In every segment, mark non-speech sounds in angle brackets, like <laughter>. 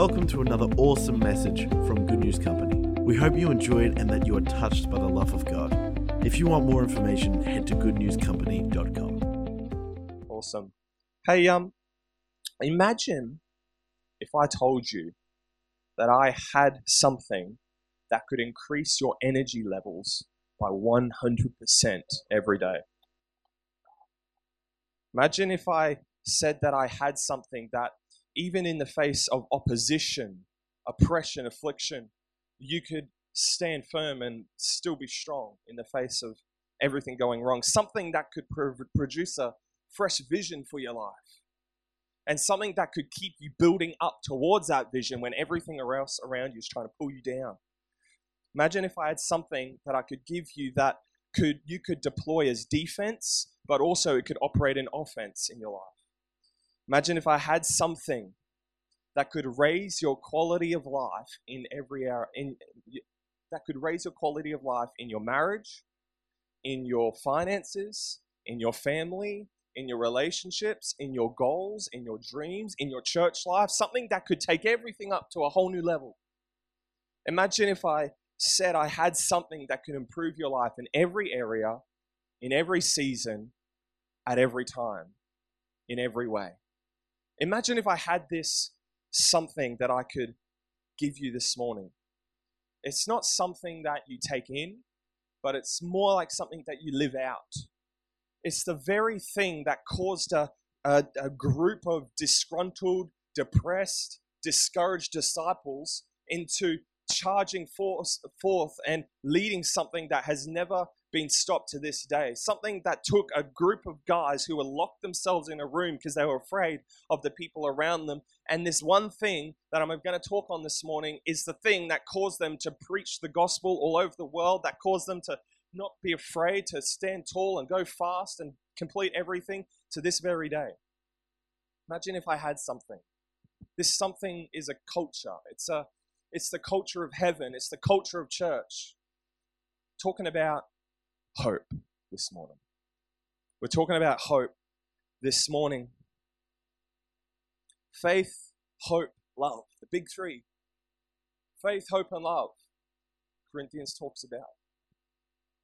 Welcome to another awesome message from Good News Company. We hope you enjoyed and that you are touched by the love of God. If you want more information, head to goodnewscompany.com. Awesome. Hey, um, imagine if I told you that I had something that could increase your energy levels by 100% every day. Imagine if I said that I had something that even in the face of opposition, oppression, affliction, you could stand firm and still be strong in the face of everything going wrong. Something that could pr- produce a fresh vision for your life. And something that could keep you building up towards that vision when everything else around you is trying to pull you down. Imagine if I had something that I could give you that could you could deploy as defense, but also it could operate in offense in your life. Imagine if I had something that could raise your quality of life in every hour, in, that could raise your quality of life in your marriage, in your finances, in your family, in your relationships, in your goals, in your dreams, in your church life, something that could take everything up to a whole new level. Imagine if I said I had something that could improve your life in every area, in every season, at every time, in every way. Imagine if I had this something that I could give you this morning. It's not something that you take in, but it's more like something that you live out. It's the very thing that caused a, a, a group of disgruntled, depressed, discouraged disciples into charging forth, forth and leading something that has never been stopped to this day. Something that took a group of guys who were locked themselves in a room because they were afraid of the people around them. And this one thing that I'm going to talk on this morning is the thing that caused them to preach the gospel all over the world, that caused them to not be afraid to stand tall and go fast and complete everything to this very day. Imagine if I had something. This something is a culture. It's a it's the culture of heaven. It's the culture of church. Talking about hope this morning. We're talking about hope this morning. Faith, hope, love. The big three. Faith, hope, and love. Corinthians talks about.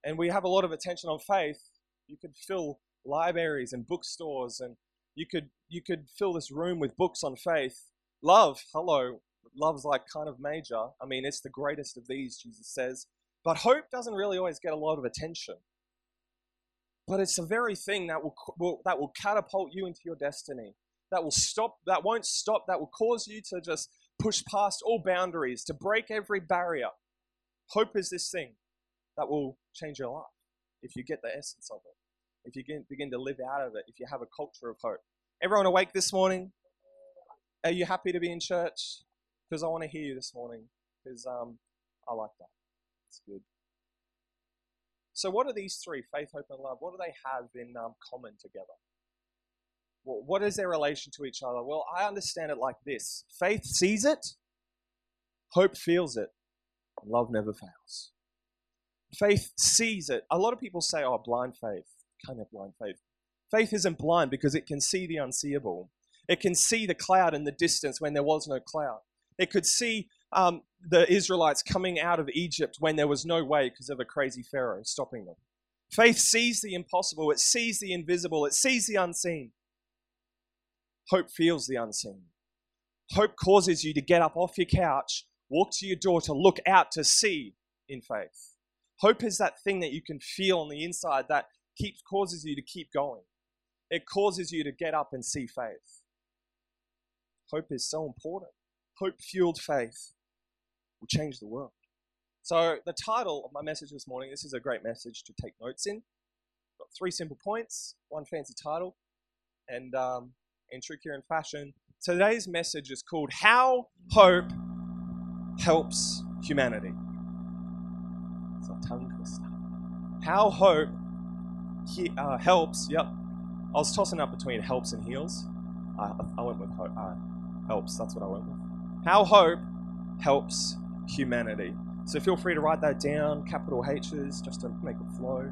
And we have a lot of attention on faith. You could fill libraries and bookstores and you could you could fill this room with books on faith. Love, hello. Love's like kind of major. I mean, it's the greatest of these, Jesus says. But hope doesn't really always get a lot of attention. But it's the very thing that will, will, that will catapult you into your destiny. That will stop, that won't stop, that will cause you to just push past all boundaries, to break every barrier. Hope is this thing that will change your life if you get the essence of it, if you begin, begin to live out of it, if you have a culture of hope. Everyone awake this morning? Are you happy to be in church? Because I want to hear you this morning, because um, I like that. It's good. So, what are these three faith, hope, and love? What do they have in um, common together? Well, what is their relation to each other? Well, I understand it like this faith sees it, hope feels it, love never fails. Faith sees it. A lot of people say, oh, blind faith. Kind of blind faith. Faith isn't blind because it can see the unseeable. It can see the cloud in the distance when there was no cloud. It could see um, the Israelites coming out of Egypt when there was no way because of a crazy Pharaoh stopping them. Faith sees the impossible, it sees the invisible, it sees the unseen. Hope feels the unseen. Hope causes you to get up off your couch, walk to your door to look out to see in faith. Hope is that thing that you can feel on the inside that keeps causes you to keep going. It causes you to get up and see faith. Hope is so important. Hope fueled faith will change the world. So, the title of my message this morning, this is a great message to take notes in. Got three simple points, one fancy title, and um, in true Kieran fashion. Today's message is called How Hope Helps Humanity. It's a tongue twister. How Hope he, uh, helps, yep. I was tossing up between helps and heals. Uh, I went with hope, uh, helps, that's what I went with. How Hope helps humanity. So feel free to write that down, capital H's, just to make it flow.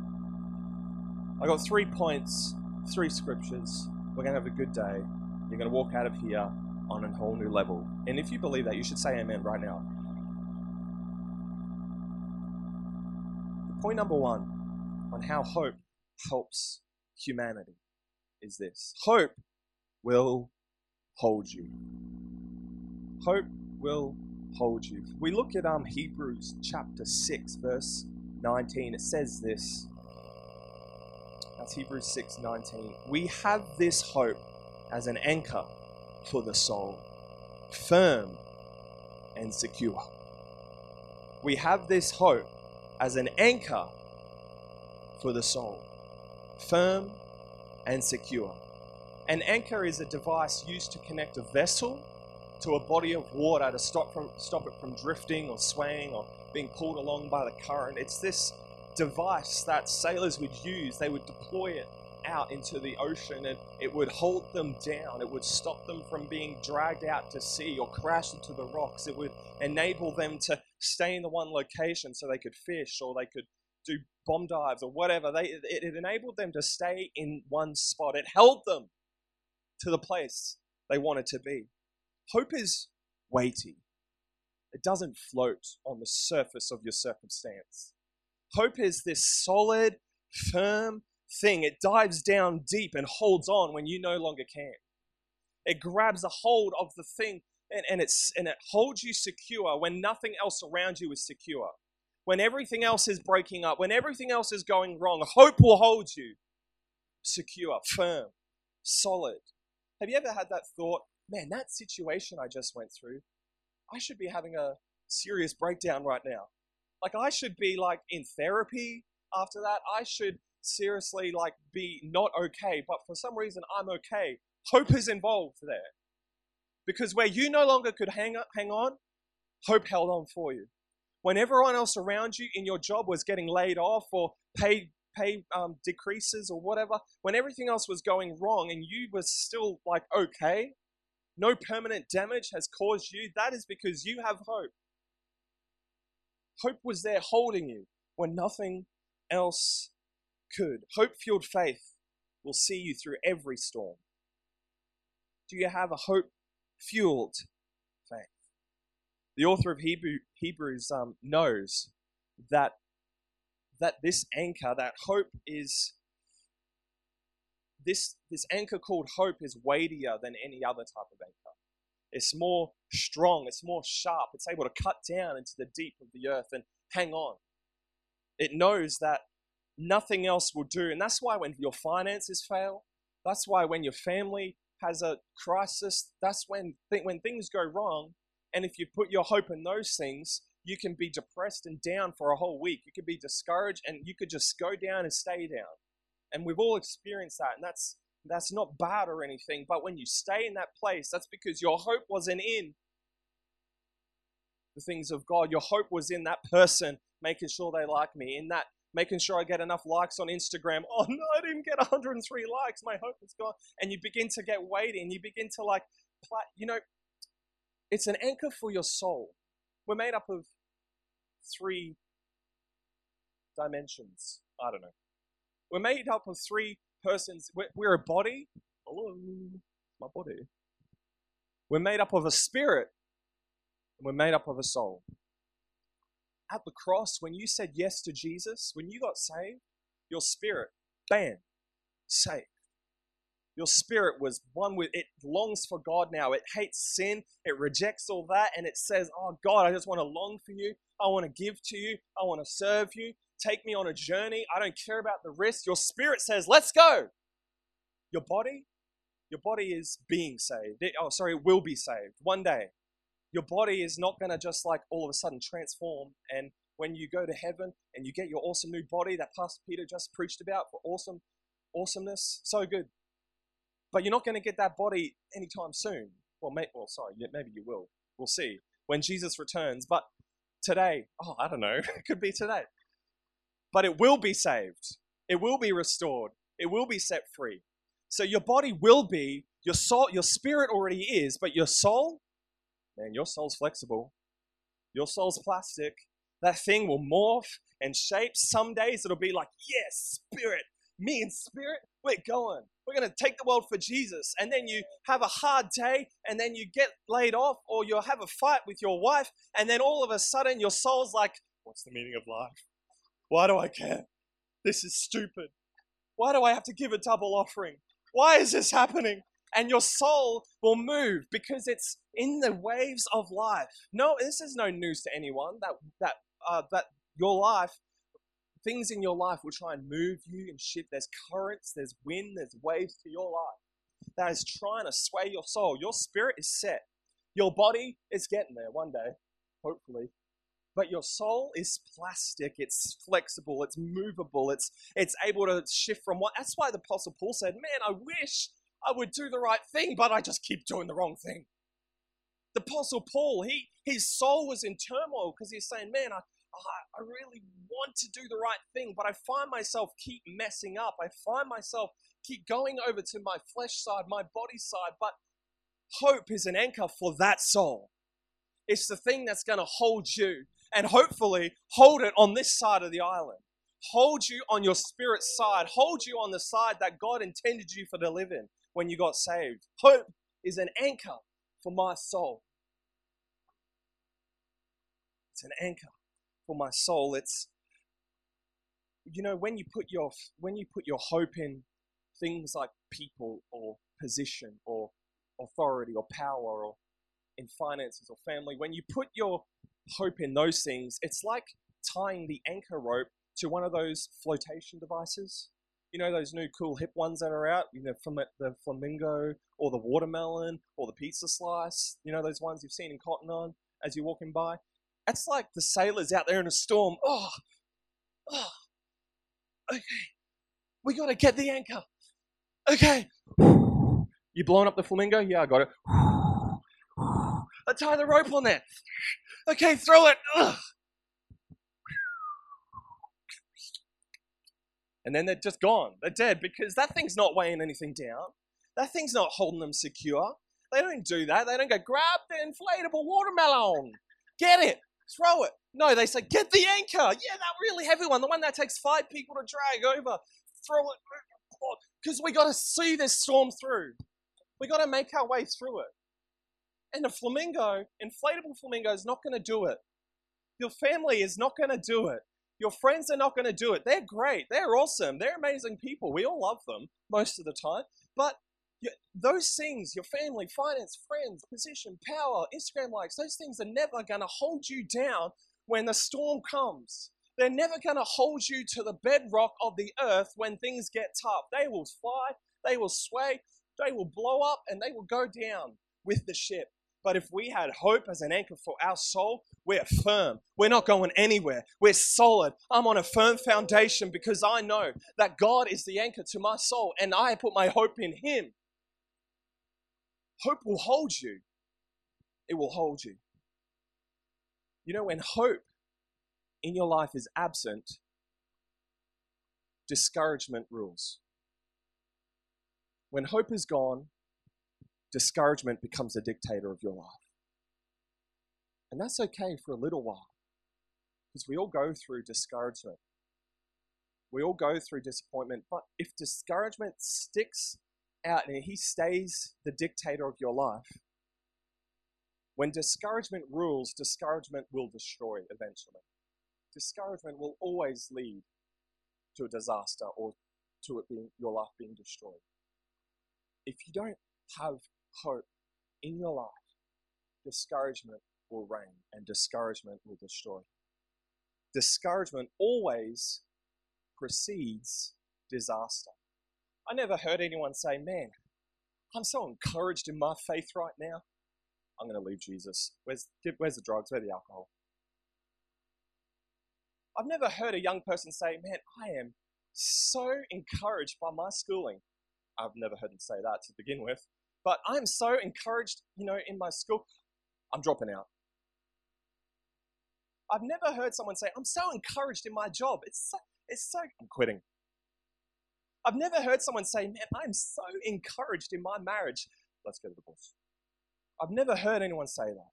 I got three points, three scriptures. We're going to have a good day. You're going to walk out of here on a whole new level. And if you believe that, you should say amen right now. Point number one on how hope helps humanity is this hope will hold you. Hope will hold you. We look at um, Hebrews chapter 6, verse 19. It says this. That's Hebrews 6 19. We have this hope as an anchor for the soul, firm and secure. We have this hope as an anchor for the soul, firm and secure. An anchor is a device used to connect a vessel to a body of water to stop, from, stop it from drifting or swaying or being pulled along by the current. It's this device that sailors would use. They would deploy it out into the ocean and it would hold them down. It would stop them from being dragged out to sea or crash into the rocks. It would enable them to stay in the one location so they could fish or they could do bomb dives or whatever. They, it, it enabled them to stay in one spot. It held them to the place they wanted to be. Hope is weighty. It doesn't float on the surface of your circumstance. Hope is this solid, firm thing. It dives down deep and holds on when you no longer can. It grabs a hold of the thing and, and, it's, and it holds you secure when nothing else around you is secure. When everything else is breaking up, when everything else is going wrong, hope will hold you secure, firm, solid. Have you ever had that thought, man, that situation I just went through, I should be having a serious breakdown right now. Like I should be like in therapy after that. I should seriously like be not okay, but for some reason I'm okay. Hope is involved there. Because where you no longer could hang, hang on, hope held on for you. When everyone else around you in your job was getting laid off or pay, pay um, decreases or whatever, when everything else was going wrong and you were still like okay, no permanent damage has caused you, that is because you have hope. Hope was there holding you when nothing else could. Hope fueled faith will see you through every storm. Do you have a hope fueled faith? The author of Hebrew, Hebrews um, knows that, that this anchor, that hope is this, this anchor called hope is weightier than any other type of anchor. It's more strong, it's more sharp, it's able to cut down into the deep of the earth and hang on. It knows that nothing else will do. And that's why when your finances fail, that's why when your family has a crisis, that's when, th- when things go wrong. And if you put your hope in those things, you can be depressed and down for a whole week. You could be discouraged and you could just go down and stay down. And we've all experienced that. And that's, that's not bad or anything. But when you stay in that place, that's because your hope wasn't in the things of God. Your hope was in that person making sure they like me, in that making sure I get enough likes on Instagram. <laughs> Oh no, I didn't get 103 likes. My hope is gone. And you begin to get weighty and you begin to like, you know, it's an anchor for your soul. We're made up of three dimensions. I don't know. We're made up of three persons. We're, we're a body. Hello, my body. We're made up of a spirit. And we're made up of a soul at the cross, when you said yes to Jesus, when you got saved, your spirit, bam, saved. Your spirit was one with it longs for God now. It hates sin. It rejects all that. And it says, Oh God, I just want to long for you. I want to give to you. I want to serve you. Take me on a journey. I don't care about the risk. Your spirit says, Let's go. Your body, your body is being saved. It, oh, sorry, will be saved one day your body is not going to just like all of a sudden transform. And when you go to heaven and you get your awesome new body that Pastor Peter just preached about for awesome, awesomeness, so good. But you're not going to get that body anytime soon. Well, may, well, sorry, maybe you will. We'll see when Jesus returns. But today, oh, I don't know, <laughs> it could be today. But it will be saved. It will be restored. It will be set free. So your body will be your soul. Your spirit already is, but your soul man, your soul's flexible. Your soul's plastic. That thing will morph and shape. Some days it'll be like, yes, spirit, me and spirit, we're going. we're going to take the world for Jesus. And then you have a hard day, and then you get laid off, or you'll have a fight with your wife, and then all of a sudden your soul's like, What's the meaning of life? Why do I care? This is stupid. Why do I have to give a double offering? Why is this happening? And your soul will move because it's in the waves of life. No, this is no news to anyone that that uh, that your life things in your life will try and move you and shift. There's currents, there's wind, there's waves to your life that is trying to sway your soul. Your spirit is set. Your body is getting there one day, hopefully. But your soul is plastic, it's flexible, it's movable, it's it's able to shift from what that's why the apostle Paul said, Man, I wish I would do the right thing, but I just keep doing the wrong thing. The apostle Paul, he his soul was in turmoil because he's saying, Man, I, I, I really want to do the right thing, but I find myself keep messing up. I find myself keep going over to my flesh side, my body side. But hope is an anchor for that soul. It's the thing that's going to hold you and hopefully hold it on this side of the island. Hold you on your spirit side. Hold you on the side that God intended you for to live in when you got saved. Hope is an anchor for my soul. It's an anchor for my soul. It's you know when you put your when you put your hope in things like people or position or authority or power or in finances or family, when you put your hope in those things, it's like tying the anchor rope to one of those flotation devices. You know those new cool hip ones that are out, you know, from the flamingo or the watermelon or the pizza slice. You know those ones you've seen in Cotton On as you're walking by. It's like the sailors out there in a storm. Oh, oh, okay, we got to get the anchor. Okay, you blowing up the flamingo? Yeah, I got it. <sighs> I tie the rope on there. Okay, throw it. Ugh. And then they're just gone. They're dead because that thing's not weighing anything down. That thing's not holding them secure. They don't do that. They don't go, grab the inflatable watermelon. Get it. Throw it. No, they say, get the anchor. Yeah, that really heavy one, the one that takes five people to drag over. Throw it. Because we got to see this storm through. We got to make our way through it. And a flamingo, inflatable flamingo, is not going to do it. Your family is not going to do it. Your friends are not going to do it. They're great. They're awesome. They're amazing people. We all love them most of the time. But those things, your family, finance, friends, position, power, Instagram likes, those things are never going to hold you down when the storm comes. They're never going to hold you to the bedrock of the earth when things get tough. They will fly, they will sway, they will blow up, and they will go down with the ship. But if we had hope as an anchor for our soul, we're firm. We're not going anywhere. We're solid. I'm on a firm foundation because I know that God is the anchor to my soul and I put my hope in Him. Hope will hold you. It will hold you. You know, when hope in your life is absent, discouragement rules. When hope is gone, discouragement becomes a dictator of your life. And that's okay for a little while because we all go through discouragement. We all go through disappointment. But if discouragement sticks out and he stays the dictator of your life, when discouragement rules, discouragement will destroy eventually. Discouragement will always lead to a disaster or to it being your life being destroyed. If you don't have hope in your life, discouragement will reign and discouragement will destroy. Discouragement always precedes disaster. I never heard anyone say, Man, I'm so encouraged in my faith right now. I'm going to leave Jesus. Where's, where's the drugs? Where's the alcohol? I've never heard a young person say, Man, I am so encouraged by my schooling. I've never heard them say that to begin with. But I'm so encouraged, you know, in my school, I'm dropping out. I've never heard someone say, I'm so encouraged in my job. It's so, it's so, I'm quitting. I've never heard someone say, Man, I'm so encouraged in my marriage. Let's go to the boss. I've never heard anyone say that.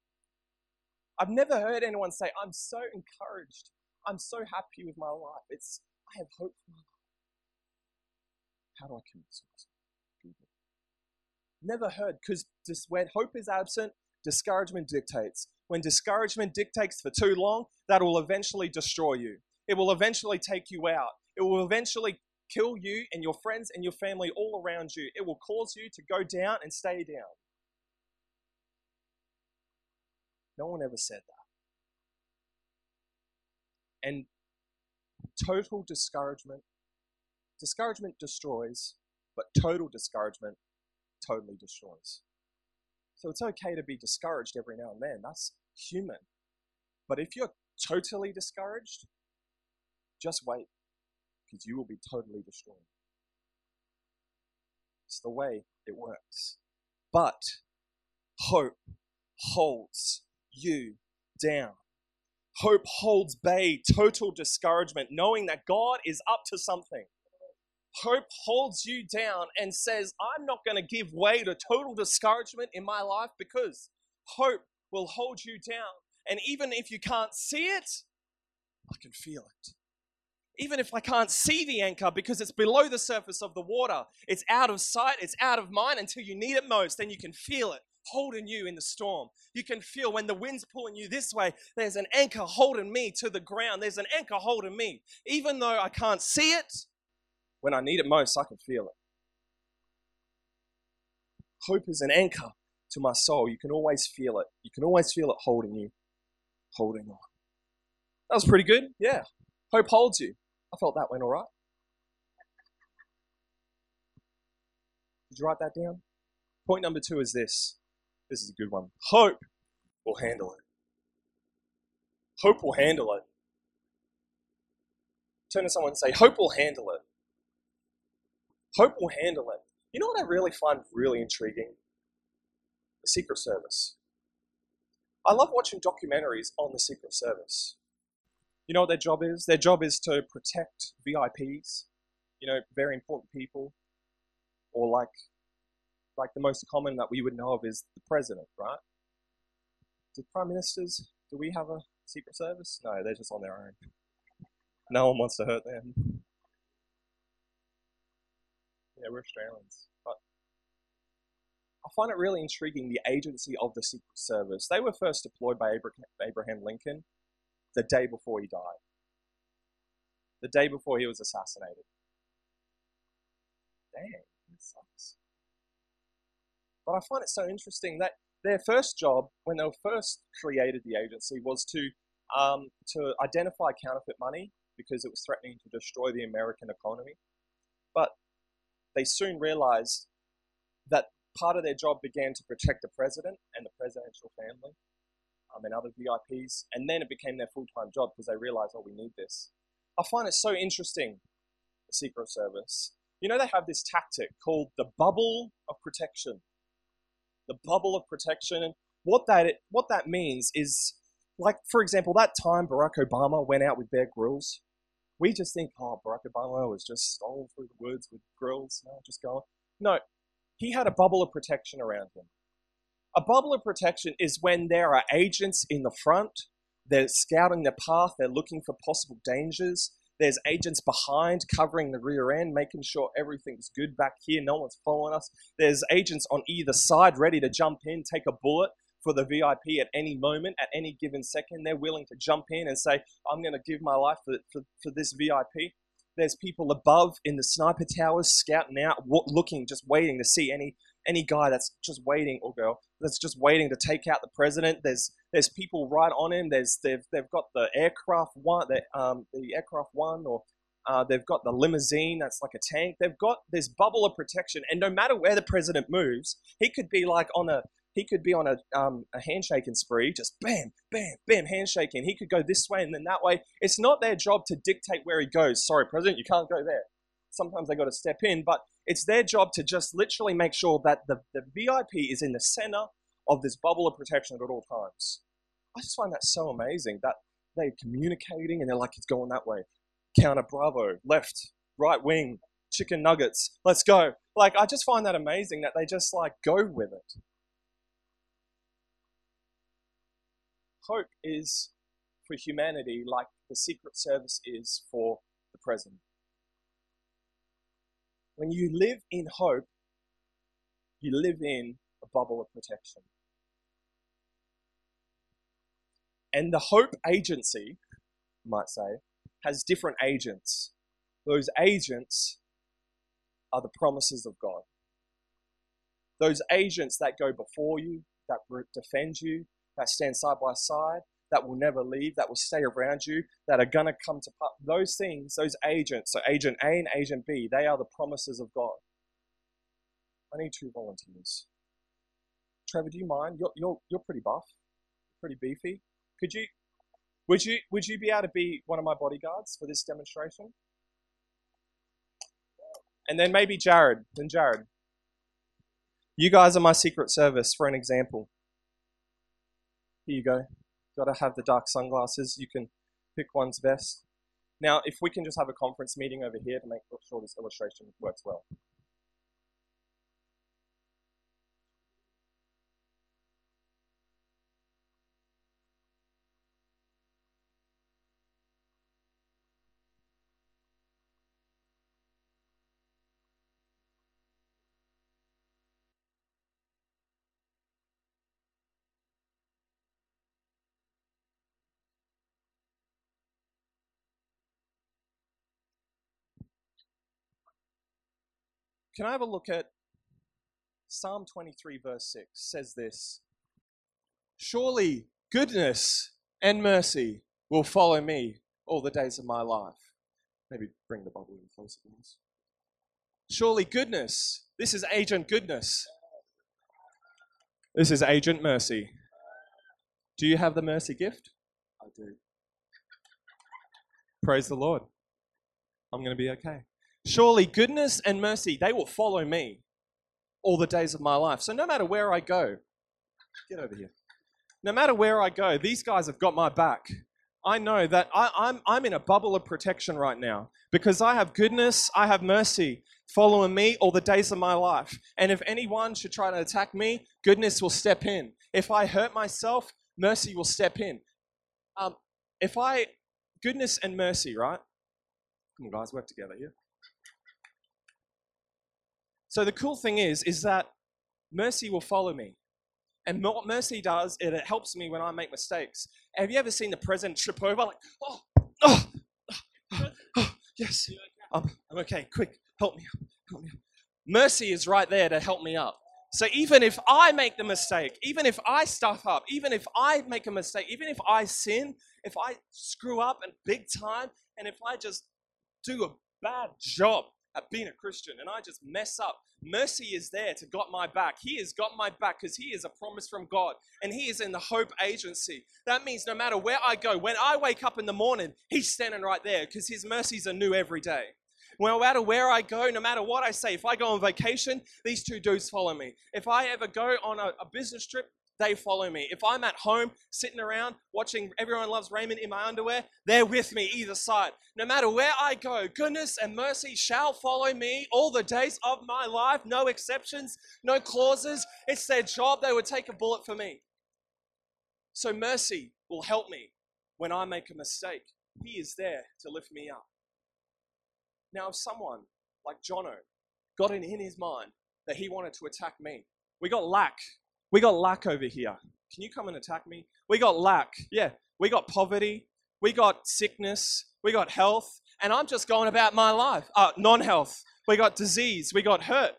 I've never heard anyone say, I'm so encouraged. I'm so happy with my life. It's, I have hope for my life. How do I commit suicide? Never heard, because when hope is absent, discouragement dictates. When discouragement dictates for too long, that will eventually destroy you. It will eventually take you out. It will eventually kill you and your friends and your family all around you. It will cause you to go down and stay down. No one ever said that. And total discouragement, discouragement destroys, but total discouragement totally destroys. So it's okay to be discouraged every now and then. That's human. But if you're totally discouraged, just wait, because you will be totally destroyed. It's the way it works. But hope holds you down. Hope holds bay total discouragement, knowing that God is up to something. Hope holds you down and says, I'm not going to give way to total discouragement in my life because hope will hold you down. And even if you can't see it, I can feel it. Even if I can't see the anchor because it's below the surface of the water, it's out of sight, it's out of mind until you need it most, then you can feel it holding you in the storm. You can feel when the wind's pulling you this way, there's an anchor holding me to the ground. There's an anchor holding me. Even though I can't see it, when I need it most, I can feel it. Hope is an anchor to my soul. You can always feel it. You can always feel it holding you, holding on. That was pretty good. Yeah. Hope holds you. I felt that went all right. Did you write that down? Point number two is this this is a good one. Hope will handle it. Hope will handle it. Turn to someone and say, Hope will handle it. Hope will handle it. You know what I really find really intriguing? The Secret Service. I love watching documentaries on the Secret Service. You know what their job is? Their job is to protect VIPs, you know, very important people, or like like the most common that we would know of is the president, right? Do prime ministers, do we have a secret service? No, they're just on their own. No one wants to hurt them. Yeah, we're Australians. But I find it really intriguing the agency of the Secret Service. They were first deployed by Abraham Lincoln the day before he died, the day before he was assassinated. Dang. But I find it so interesting that their first job, when they were first created the agency, was to um, to identify counterfeit money because it was threatening to destroy the American economy. But they soon realized that part of their job began to protect the president and the presidential family um, and other VIPs, and then it became their full time job because they realized, oh, we need this. I find it so interesting, the Secret Service. You know, they have this tactic called the bubble of protection the bubble of protection. And what that what that means is, like for example, that time Barack Obama went out with Bear Grylls. We just think, oh, Barack Obama was just stolen through the woods with Grylls. No, just going. No, he had a bubble of protection around him. A bubble of protection is when there are agents in the front. They're scouting the path. They're looking for possible dangers. There's agents behind covering the rear end, making sure everything's good back here. No one's following us. There's agents on either side ready to jump in, take a bullet for the VIP at any moment, at any given second. They're willing to jump in and say, I'm going to give my life for, for, for this VIP. There's people above in the sniper towers scouting out, looking, just waiting to see any any guy that's just waiting or girl that's just waiting to take out the president. There's there's people right on him. There's they've they've got the aircraft one, the um the aircraft one, or uh, they've got the limousine that's like a tank. They've got this bubble of protection, and no matter where the president moves, he could be like on a he could be on a um, a handshaking spree, just bam, bam, bam, handshaking. He could go this way and then that way. It's not their job to dictate where he goes. Sorry, president, you can't go there. Sometimes they got to step in, but it's their job to just literally make sure that the, the VIP is in the center of this bubble of protection at all times. I just find that so amazing that they're communicating and they're like, it's going that way. Counter Bravo, left, right wing, chicken nuggets, let's go. Like, I just find that amazing that they just like go with it. Hope is for humanity like the Secret Service is for the president when you live in hope, You live in a bubble of protection. And the Hope Agency, might say, has different agents. Those agents are the promises of God. Those agents that go before you, that defend you, that stand side by side, that will never leave, that will stay around you, that are going to come to pass. Those things, those agents, so agent A and agent B, they are the promises of God. I need two volunteers. Trevor, do you mind? You're, you're, you're pretty buff, pretty beefy. Could you, would you, would you be able to be one of my bodyguards for this demonstration? And then maybe Jared. Then Jared. You guys are my secret service for an example. Here you go. Got to have the dark sunglasses. You can pick one's best. Now, if we can just have a conference meeting over here to make sure this illustration works well. Can I have a look at Psalm 23, verse 6? Says this Surely goodness and mercy will follow me all the days of my life. Maybe bring the bubble in closer, please. Surely goodness. This is agent goodness. This is agent mercy. Do you have the mercy gift? I do. Praise the Lord. I'm going to be okay. Surely goodness and mercy, they will follow me all the days of my life. So no matter where I go, get over here. No matter where I go, these guys have got my back. I know that I, am I'm, I'm in a bubble of protection right now because I have goodness, I have mercy following me all the days of my life. And if anyone should try to attack me, goodness will step in. If I hurt myself, mercy will step in. Um, if I, goodness and mercy, right? Come on, guys, work together here. So the cool thing is, is that mercy will follow me. And what mercy does, it, it helps me when I make mistakes. Have you ever seen the president trip over? Like, oh, oh, oh, oh yes, I'm, I'm okay. Quick, help me, help me. Mercy is right there to help me up. So even if I make the mistake, even if I stuff up, even if I make a mistake, even if I sin, if I screw up and big time, and if I just do a bad job, at being a Christian and I just mess up, mercy is there to got my back. He has got my back because He is a promise from God and He is in the hope agency. That means no matter where I go, when I wake up in the morning, He's standing right there because His mercies are new every day. No matter where I go, no matter what I say, if I go on vacation, these two dudes follow me. If I ever go on a, a business trip, they follow me. If I'm at home sitting around watching Everyone Loves Raymond in my underwear, they're with me either side. No matter where I go, goodness and mercy shall follow me all the days of my life. No exceptions, no clauses. It's their job. They would take a bullet for me. So mercy will help me when I make a mistake. He is there to lift me up. Now, if someone like Jono got it in his mind that he wanted to attack me, we got lack we got lack over here. Can you come and attack me? We got lack. Yeah. We got poverty. We got sickness. We got health. And I'm just going about my life. Uh, non health. We got disease. We got hurt.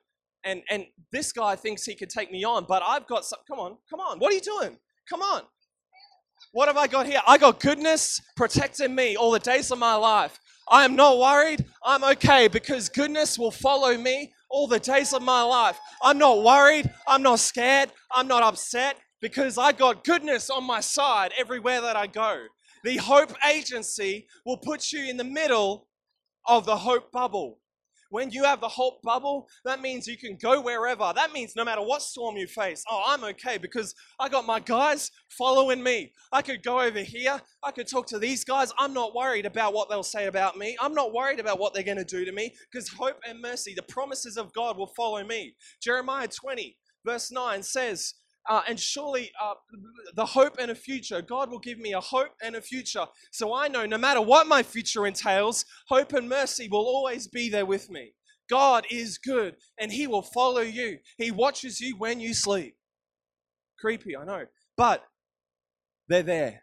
And, and this guy thinks he could take me on, but I've got some. Come on, come on. What are you doing? Come on. What have I got here? I got goodness protecting me all the days of my life. I am not worried. I'm okay because goodness will follow me all the days of my life. I'm not worried. I'm not scared. I'm not upset because I got goodness on my side everywhere that I go. The Hope Agency will put you in the middle of the hope bubble. When you have the hope bubble, that means you can go wherever. That means no matter what storm you face, oh, I'm okay because I got my guys following me. I could go over here. I could talk to these guys. I'm not worried about what they'll say about me. I'm not worried about what they're going to do to me because hope and mercy, the promises of God will follow me. Jeremiah 20, verse 9 says, uh, and surely uh, the hope and a future. God will give me a hope and a future. So I know no matter what my future entails, hope and mercy will always be there with me. God is good and He will follow you. He watches you when you sleep. Creepy, I know. But they're there.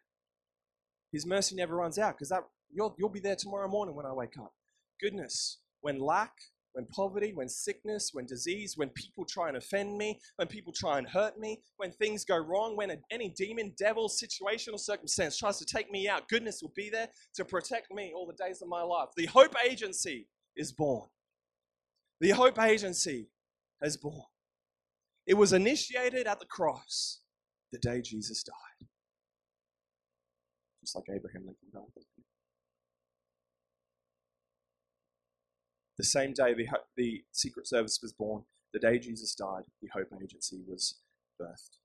His mercy never runs out because that you'll, you'll be there tomorrow morning when I wake up. Goodness, when lack, when poverty, when sickness, when disease, when people try and offend me, when people try and hurt me, when things go wrong, when any demon, devil, situation, or circumstance tries to take me out, goodness will be there to protect me all the days of my life. The Hope Agency is born. The Hope Agency has born. It was initiated at the cross the day Jesus died. Just like Abraham Lincoln The same day the, the Secret Service was born, the day Jesus died, the Hope Agency was birthed.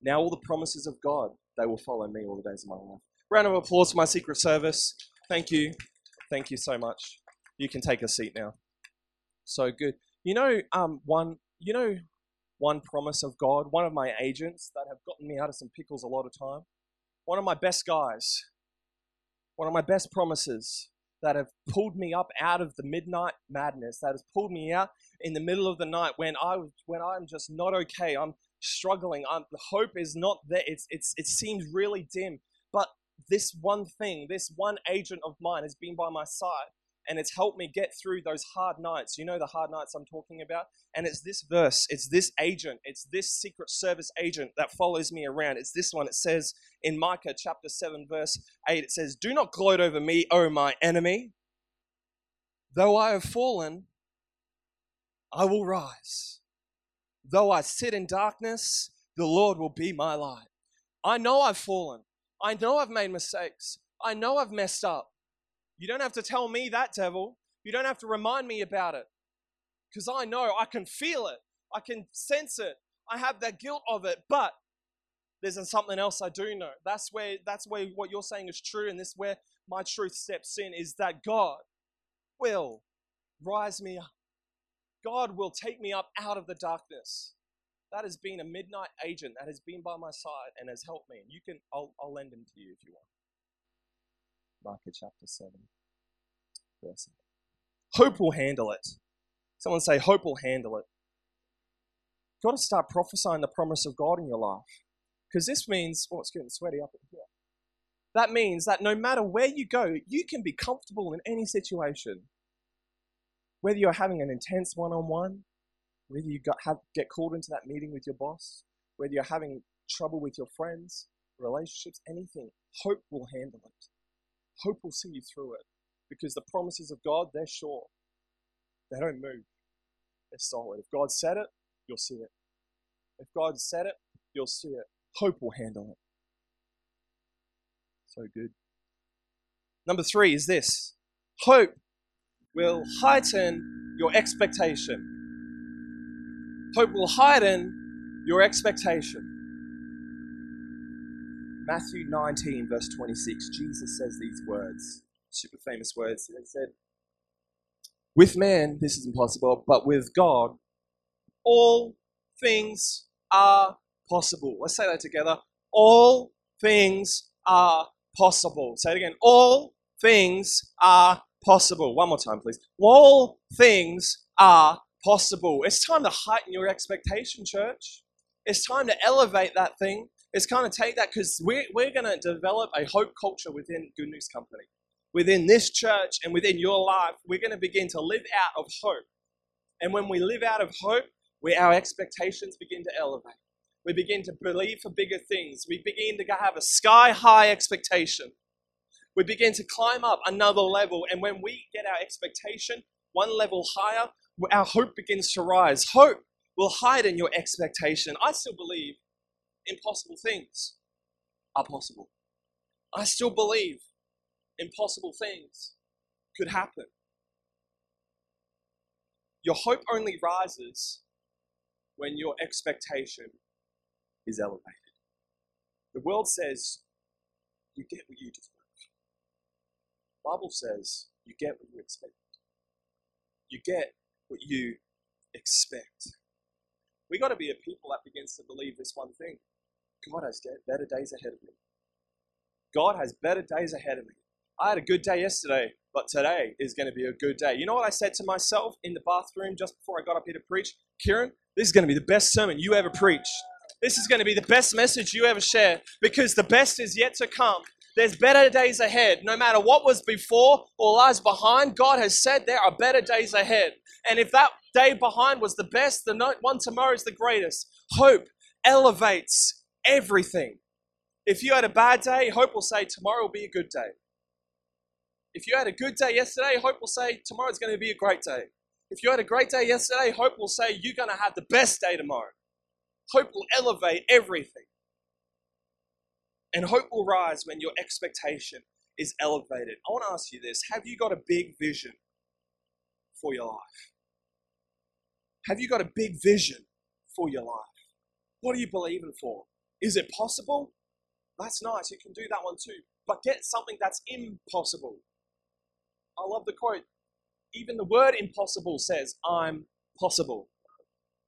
Now all the promises of God, they will follow me all the days of my life. Round of applause for my Secret Service. Thank you. Thank you so much. You can take a seat now. So good. You know, um, one, you know, one promise of God, one of my agents that have gotten me out of some pickles a lot of time, one of my best guys, one of my best promises that have pulled me up out of the midnight madness, that has pulled me out in the middle of the night when I was when I'm just not okay. I'm struggling. I'm, the hope is not there. It's it's it seems really dim. But this one thing, this one agent of mine has been by my side and it's helped me get through those hard nights. You know the hard nights I'm talking about? And it's this verse, it's this agent, it's this Secret Service agent that follows me around. It's this one. It says in Micah chapter 7, verse 8, it says, Do not gloat over me, O my enemy. Though I have fallen, I will rise. Though I sit in darkness, the Lord will be my light. I know I've fallen. I know I've made mistakes. I know I've messed up. You don't have to tell me that, devil. You don't have to remind me about it. Because I know, I can feel it, I can sense it, I have that guilt of it, but there's something else I do know. That's where that's where what you're saying is true, and this where my truth steps in is that God will rise me up. God will take me up out of the darkness. That has been a midnight agent that has been by my side and has helped me. And You can I'll, I'll lend him to you if you want. Micah chapter 7, verse 8. Hope will handle it. Someone say, Hope will handle it. You've got to start prophesying the promise of God in your life. Because this means, oh, it's getting sweaty up here. That means that no matter where you go, you can be comfortable in any situation. Whether you're having an intense one on one, whether you got, have, get called into that meeting with your boss, whether you're having trouble with your friends, relationships, anything, hope will handle it. Hope will see you through it because the promises of God, they're sure. They don't move, they're solid. If God said it, you'll see it. If God said it, you'll see it. Hope will handle it. So good. Number three is this hope will heighten your expectation. Hope will heighten your expectation. Matthew 19, verse 26, Jesus says these words, super famous words. He said, With man, this is impossible, but with God, all things are possible. Let's say that together. All things are possible. Say it again. All things are possible. One more time, please. All things are possible. It's time to heighten your expectation, church. It's time to elevate that thing is kind of take that because we're, we're going to develop a hope culture within Good News Company. Within this church and within your life, we're going to begin to live out of hope. And when we live out of hope, we, our expectations begin to elevate. We begin to believe for bigger things. We begin to have a sky high expectation. We begin to climb up another level. And when we get our expectation one level higher, our hope begins to rise. Hope will hide in your expectation. I still believe impossible things are possible. I still believe impossible things could happen. Your hope only rises when your expectation is elevated. The world says you get what you deserve. The Bible says you get what you expect. You get what you expect. We got to be a people that begins to believe this one thing. God has better days ahead of me. God has better days ahead of me. I had a good day yesterday. but today is going to be a good day. You know what I said to myself in the bathroom just before I got up here to preach? Kieran, this is going to be the best sermon you ever preached. This is going to be the best message you ever share because the best is yet to come. There's better days ahead. No matter what was before or lies behind, God has said there are better days ahead. And if that day behind was the best, the one tomorrow is the greatest. Hope elevates everything. If you had a bad day, hope will say tomorrow will be a good day. If you had a good day yesterday, hope will say tomorrow's going to be a great day. If you had a great day yesterday, hope will say you're going to have the best day tomorrow. Hope will elevate everything. And hope will rise when your expectation is elevated. I want to ask you this Have you got a big vision for your life? Have you got a big vision for your life? What are you believing for? Is it possible? That's nice. You can do that one too. But get something that's impossible. I love the quote. Even the word impossible says, I'm possible.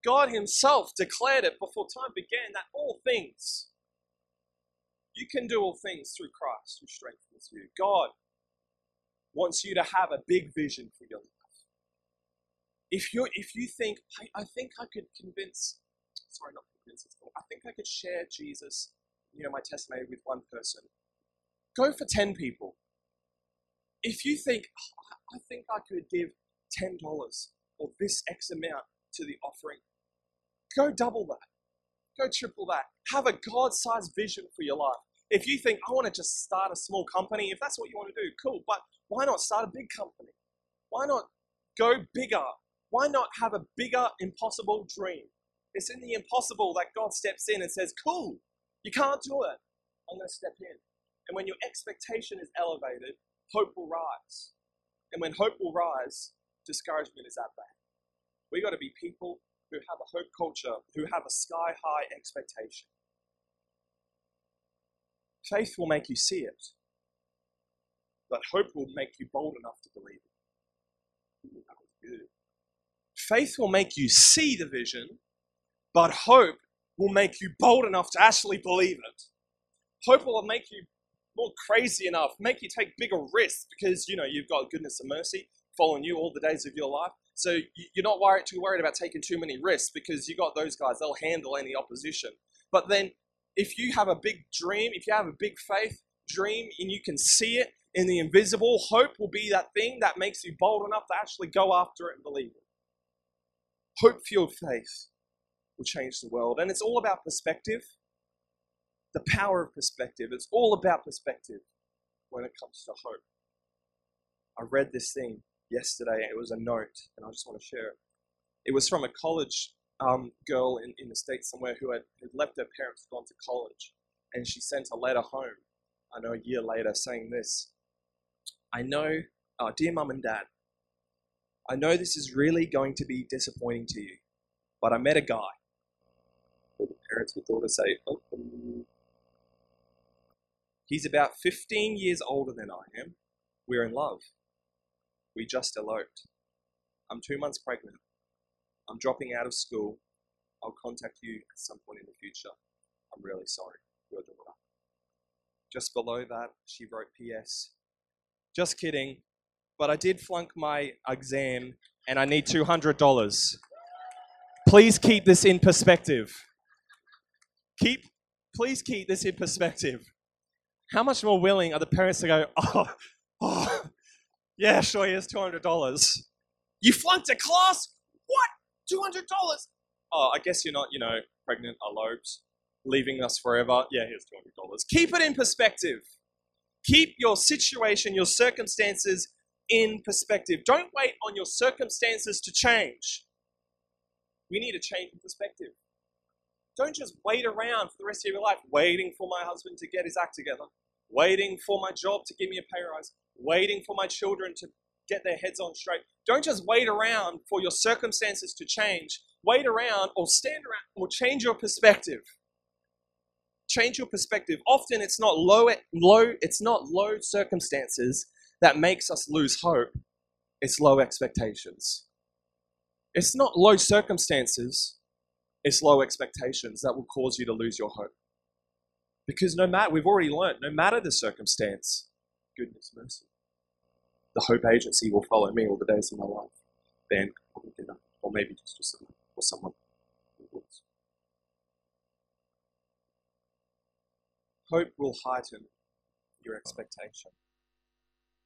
God Himself declared it before time began that all things, you can do all things through Christ who strengthens you. God wants you to have a big vision for your life. If you if you think I, I think I could convince, sorry, not I think I could share Jesus, you know, my testimony with one person. Go for ten people if you think, oh, I think I could give $10 or this X amount to the offering, go double that. Go triple that. Have a God sized vision for your life. If you think, I want to just start a small company, if that's what you want to do, cool. But why not start a big company? Why not go bigger? Why not have a bigger, impossible dream? It's in the impossible that God steps in and says, Cool, you can't do it. I'm going to step in. And when your expectation is elevated, hope will rise. And when hope will rise, discouragement is at bay. We've got to be people who have a hope culture, who have a sky high expectation. Faith will make you see it, but hope will make you bold enough to believe it. Ooh, that was good. Faith will make you see the vision, but hope will make you bold enough to actually believe it. Hope will make you more crazy enough, make you take bigger risks because you know you've got goodness and mercy following you all the days of your life. So you're not worried, too worried about taking too many risks because you got those guys. They'll handle any opposition. But then, if you have a big dream, if you have a big faith dream, and you can see it in the invisible, hope will be that thing that makes you bold enough to actually go after it and believe it. Hope-fueled faith will change the world, and it's all about perspective the power of perspective. It's all about perspective when it comes to hope. I read this thing yesterday. It was a note, and I just want to share it. It was from a college um, girl in, in the States somewhere who had, had left her parents, gone to college, and she sent a letter home, I know a year later, saying this I know, uh, dear mum and dad, I know this is really going to be disappointing to you, but I met a guy. The parents would to say, oh, um, He's about 15 years older than I am. We're in love. We just eloped. I'm two months pregnant. I'm dropping out of school. I'll contact you at some point in the future. I'm really sorry. Your daughter. Just below that, she wrote PS. Just kidding, but I did flunk my exam and I need $200. Please keep this in perspective. Keep, please keep this in perspective how much more willing are the parents to go, <laughs> oh, oh yeah, sure, here's $200. You flunked a class? What? $200? Oh, I guess you're not, you know, pregnant, eloped, leaving us forever. Yeah, here's $200. Keep it in perspective. Keep your situation, your circumstances in perspective. Don't wait on your circumstances to change. We need a change in perspective. Don't just wait around for the rest of your life, waiting for my husband to get his act together, waiting for my job to give me a pay rise, waiting for my children to get their heads on straight. Don't just wait around for your circumstances to change. Wait around or stand around or change your perspective. Change your perspective. Often it's not low, low, it's not low circumstances that makes us lose hope. It's low expectations. It's not low circumstances it's low expectations that will cause you to lose your hope. Because no matter, we've already learned, no matter the circumstance, goodness, mercy. the Hope Agency will follow me all the days of my life. Then or maybe just just someone or someone. Hope will heighten your expectation.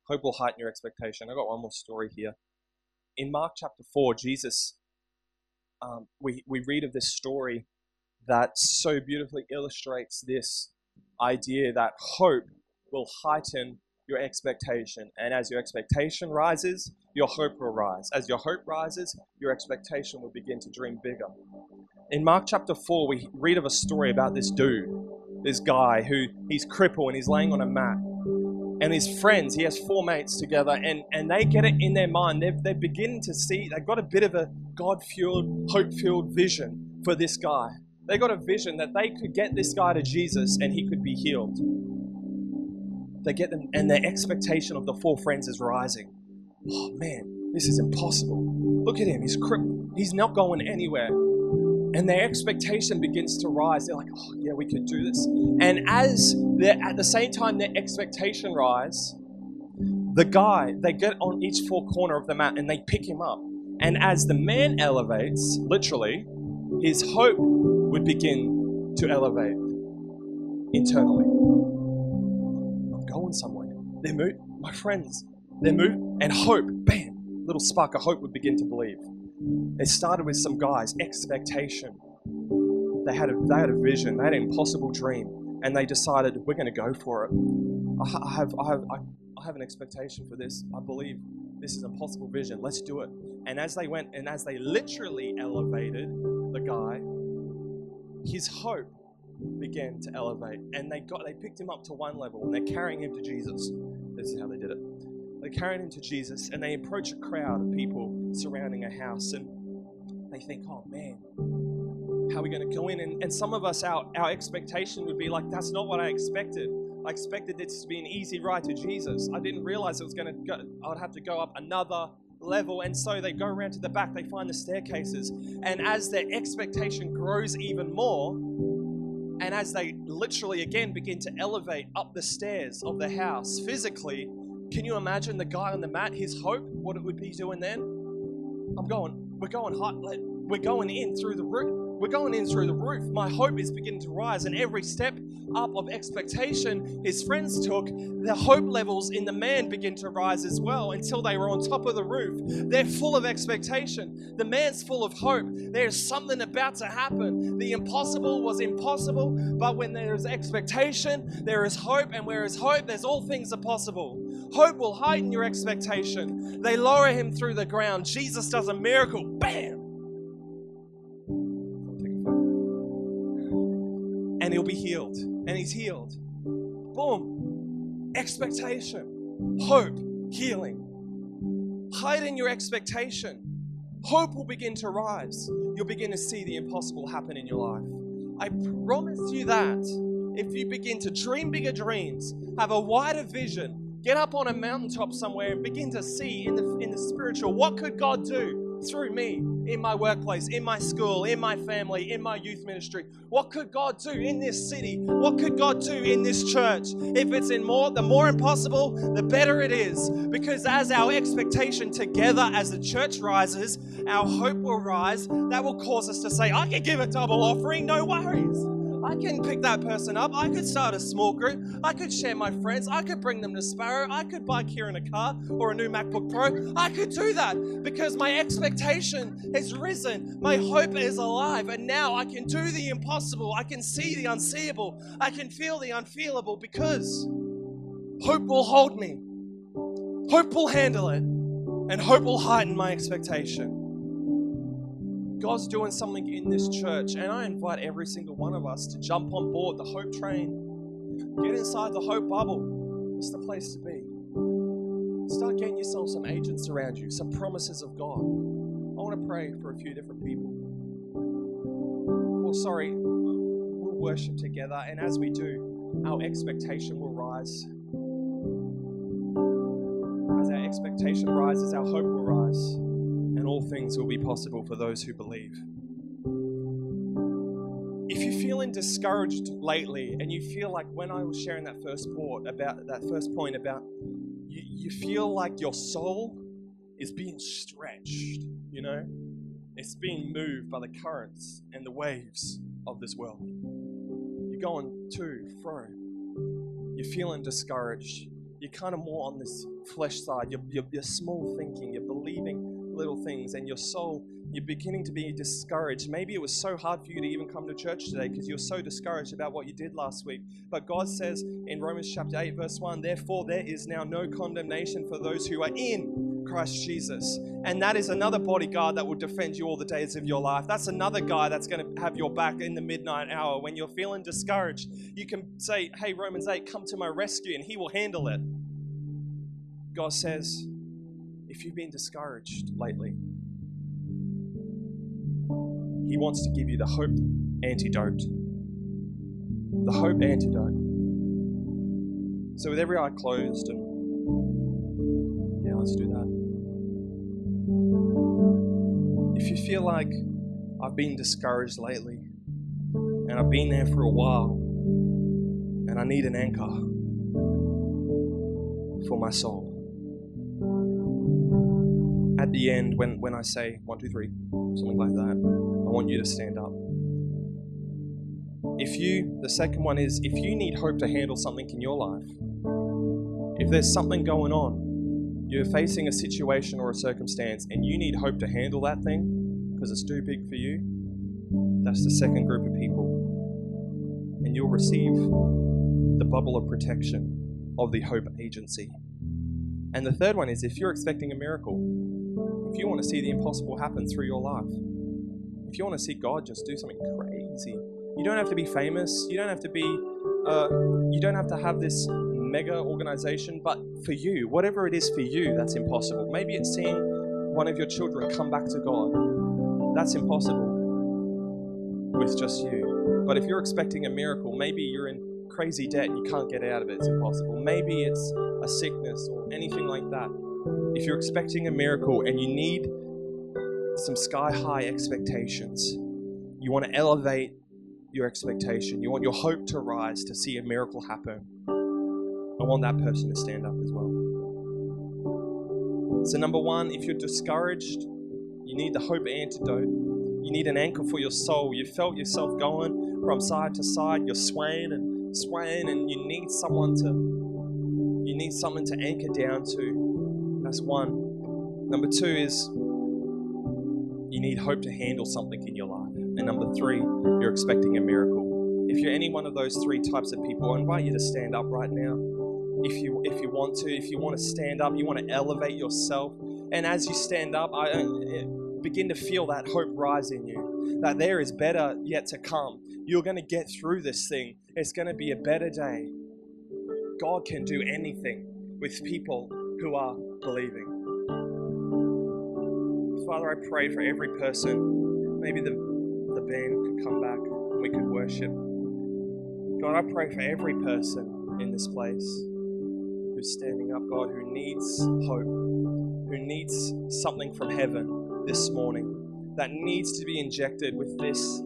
Hope will heighten your expectation. I've got one more story here. In Mark chapter four, Jesus, um, we we read of this story that so beautifully illustrates this idea that hope will heighten your expectation. And as your expectation rises, your hope will rise. As your hope rises, your expectation will begin to dream bigger. In Mark chapter 4, we read of a story about this dude, this guy who he's crippled and he's laying on a mat. And his friends, he has four mates together, and, and they get it in their mind. They're, they begin to see, they've got a bit of a God fueled, hope fueled vision for this guy. They got a vision that they could get this guy to Jesus and he could be healed. They get them, and their expectation of the four friends is rising. Oh man, this is impossible. Look at him, he's crippled. He's not going anywhere. And their expectation begins to rise. They're like, oh yeah, we could do this. And as at the same time their expectation rise, the guy, they get on each four corner of the mat and they pick him up. And as the man elevates, literally, his hope would begin to elevate internally I'm going somewhere. They're my friends, they're and hope, bam, little spark of hope would begin to believe. It started with some guys, expectation. They had a, they had a vision, they had an impossible dream, and they decided, we're going to go for it. I have, I, have, I have an expectation for this. I believe this is a possible vision. Let's do it. And as they went, and as they literally elevated the guy, his hope began to elevate and they got they picked him up to one level and they're carrying him to Jesus. This is how they did it. They're carrying him to Jesus and they approach a crowd of people surrounding a house and they think, oh man, how are we going to go in? And, and some of us, our, our expectation would be like, that's not what I expected. I expected this to be an easy ride to Jesus. I didn't realize it was going to go, I'd have to go up another level. And so they go around to the back, they find the staircases. And as their expectation grows even more, and as they literally again begin to elevate up the stairs of the house physically, can you imagine the guy on the mat, his hope, what it would be doing then? I'm going, we're going hot, we're going in through the roof. We're going in through the roof. My hope is beginning to rise, and every step up of expectation his friends took, the hope levels in the man begin to rise as well until they were on top of the roof. They're full of expectation. The man's full of hope. There's something about to happen. The impossible was impossible, but when there is expectation, there is hope, and where is hope, there's all things are possible. Hope will heighten your expectation. They lower him through the ground. Jesus does a miracle. Bam! And he'll be healed and he's healed. Boom. Expectation, hope, healing. Heighten your expectation. Hope will begin to rise. You'll begin to see the impossible happen in your life. I promise you that if you begin to dream bigger dreams, have a wider vision, get up on a mountaintop somewhere and begin to see in the, in the spiritual what could God do? through me in my workplace, in my school, in my family, in my youth ministry? What could God do in this city? What could God do in this church? If it's in more, the more impossible, the better it is. Because as our expectation together as the church rises, our hope will rise. That will cause us to say, I can give a double offering, no worries. I can pick that person up. I could start a small group. I could share my friends. I could bring them to Sparrow. I could buy Kieran a car or a new MacBook Pro. I could do that because my expectation has risen. My hope is alive. And now I can do the impossible. I can see the unseeable. I can feel the unfeelable because hope will hold me. Hope will handle it. And hope will heighten my expectation. God's doing something in this church, and I invite every single one of us to jump on board the hope train. Get inside the hope bubble. It's the place to be. Start getting yourself some agents around you, some promises of God. I want to pray for a few different people. Well, sorry, we'll worship together, and as we do, our expectation will rise. As our expectation rises, our hope will rise and all things will be possible for those who believe. If you're feeling discouraged lately and you feel like when I was sharing that first point about that first point about you, you feel like your soul is being stretched, you know? It's being moved by the currents and the waves of this world. You're going to, fro. You're feeling discouraged. You're kind of more on this flesh side. You're, you're, you're small thinking. You're believing little things. And your soul, you're beginning to be discouraged. Maybe it was so hard for you to even come to church today because you're so discouraged about what you did last week. But God says in Romans chapter 8, verse 1, Therefore there is now no condemnation for those who are in Christ Jesus. And that is another bodyguard that will defend you all the days of your life. That's another guy that's going to have your back in the midnight hour when you're feeling discouraged. You can say, Hey, Romans 8, come to my rescue, and he will handle it. God says, If you've been discouraged lately, he wants to give you the hope antidote. The hope antidote. So, with every eye closed, and yeah, let's do that. If you feel like I've been discouraged lately and I've been there for a while and I need an anchor for my soul. The end, when, when I say one, two, three, something like that, I want you to stand up. If you, the second one is, if you need hope to handle something in your life, if there's something going on, you're facing a situation or a circumstance, and you need hope to handle that thing because it's too big for you, that's the second group of people. And you'll receive the bubble of protection of the Hope Agency. And the third one is if you're expecting a miracle, if you want to see the impossible happen through your life, if you want to see God just do something crazy, you don't have to be famous, you don't have to be, uh, you don't have to have this mega organization, but for you, whatever it is for you, that's impossible. Maybe it's seeing one of your children come back to God. That's impossible with just you. But if you're expecting a miracle, maybe you're in crazy debt you can't get out of it, it's impossible. Maybe it's a sickness or anything like that. If you're expecting a miracle and you need some sky high expectations, you want to elevate your expectation, you want your hope to rise to see a miracle happen, I want that person to stand up as well. So, number one, if you're discouraged, you need the hope antidote. You need an anchor for your soul. You felt yourself going from side to side. You're swaying and swaying, and you need someone to you need someone to anchor down to. That's one. Number two is you need hope to handle something in your life. And number three, you're expecting a miracle. If you're any one of those three types of people, I invite you to stand up right now. If you if you want to, if you want to stand up, you want to elevate yourself. And as you stand up, I uh, begin to feel that hope rise in you. That there is better yet to come. You're going to get through this thing. It's going to be a better day. God can do anything with people who are believing. Father, I pray for every person. Maybe the, the band could come back and we could worship. God, I pray for every person in this place who's standing up, God, who needs hope, who needs something from heaven this morning, that needs to be injected with this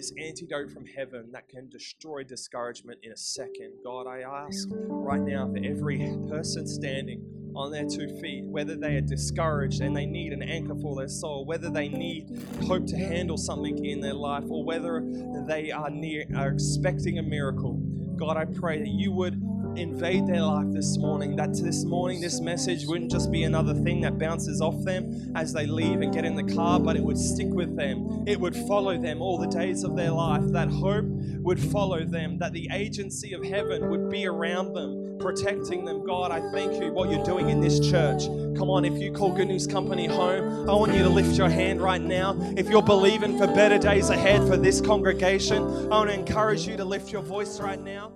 this antidote from heaven that can destroy discouragement in a second. God, I ask right now for every person standing on their two feet, whether they are discouraged and they need an anchor for their soul, whether they need hope to handle something in their life, or whether they are near are expecting a miracle. God, I pray that you would invade their life this morning. That this morning, this message wouldn't just be another thing that bounces off them as they leave and get in the car, but it would stick with them. It would follow them all the days of their life. That hope would follow them, that the agency of heaven would be around them, protecting them. God, I thank you what you're doing in this church. Come on, if you call Good News Company home, I want you to lift your hand right now. If you're believing for better days ahead for this congregation, I want to encourage you to lift your voice right now.